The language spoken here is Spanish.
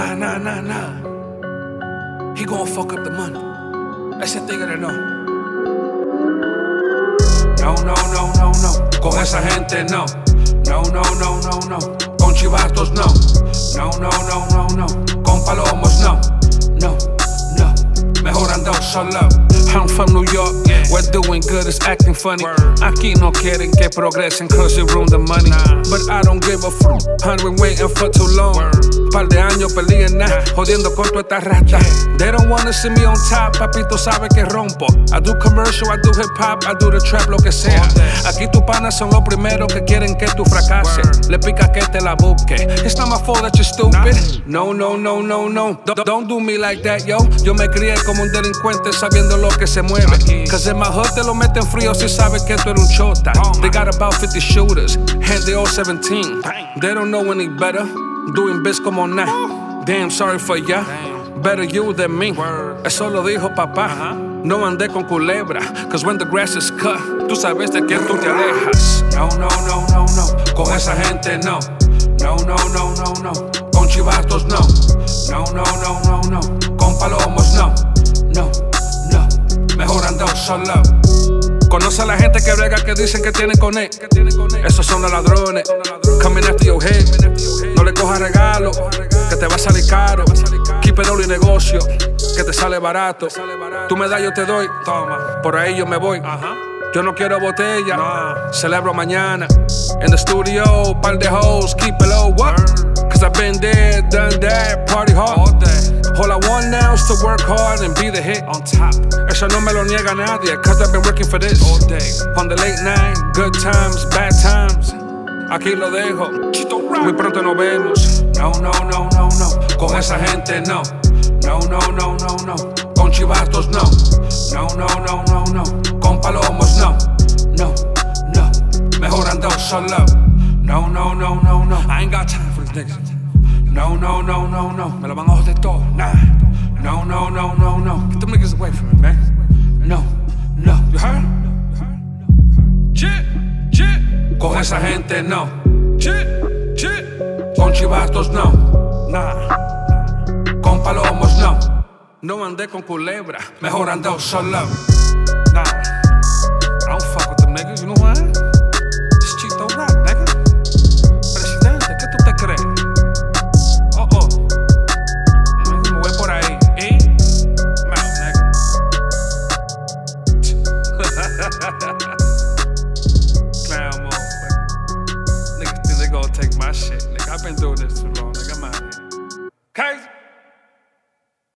Nah, nah, nah, nah. He gonna fuck up the money. Ese tigre no. No, no, no, no, no. Con esa gente no. No, no, no, no, no. Con chivatos no. No, no, no, no, no. Con palomos no. No, no. Mejor ando solo. I'm from New York, we're doing good, it's acting funny. Aquí no quieren que progresen, cause it ruin the money. But I don't give a fuck, I've been waiting for too long. Par de años peleando nada, jodiendo con toda esta rata. They don't wanna see me on top, papito sabe que rompo. I do commercial, I do hip hop, I do the trap, lo que sea. Aquí tus panas son los primeros que quieren que tú fracases. Le pica que te la busque. It's not my fault that you're stupid. No, no, no, no, no. Don't, don't do me like that, yo. Yo me crié como un delincuente sabiendo lo que se mueve. Cause in my hood te lo meten frío si sabes que tú eres un chota. They got about 50 shooters, and they all 17. They don't know any better. Doing biz como nah. Damn, sorry for ya. Better you than me. Eso lo dijo papá. No andé con culebra, cause when the grass is cut, tú sabes de quién tú te alejas. No, no, no, no, no. Con esa gente no. No, no, no, no, no. Con chivatos no. No, no, no, no, no. Conoce a la gente que brega que dicen que tienen con él. Esos son los ladrones. Coming after your head. No le cojas regalo, que te va a salir caro. Keep it all y negocio, que te sale barato. Tú me das, yo te doy. Toma, por ahí yo me voy. Yo no quiero botella, celebro mañana. In the studio, par de hoes, keep it low, what? Cause I've been there, done that, party hard. All I want now is to work hard and be the hit on top. Eso no me lo niega nadie, cause I've been working for this. All day. On the late night, good times, bad times. Aquí lo dejo, muy pronto nos vemos. No, no, no, no, no, con esa gente no. No, no, no, no, no, con chivatos no. No, no, no, no, no, con palomos no. No, no, mejor ando solo. No, no, no, no, no, I ain't got time for this niggas. No, no, no, no, no, me lo van a joder todo, nah. No, no, no, no, no, get them niggas away from me, man. No, no, you heard? Shit, shit. Con esa gente no. Shit, shit. Con chivatos no. Nah. Con palomos no. No andé con culebra, mejor ando solo. Nah. Clown motherfucker. Niggas think they gonna take my shit. Nigga, I've been doing this too long. Nigga, I'm out here. Crazy.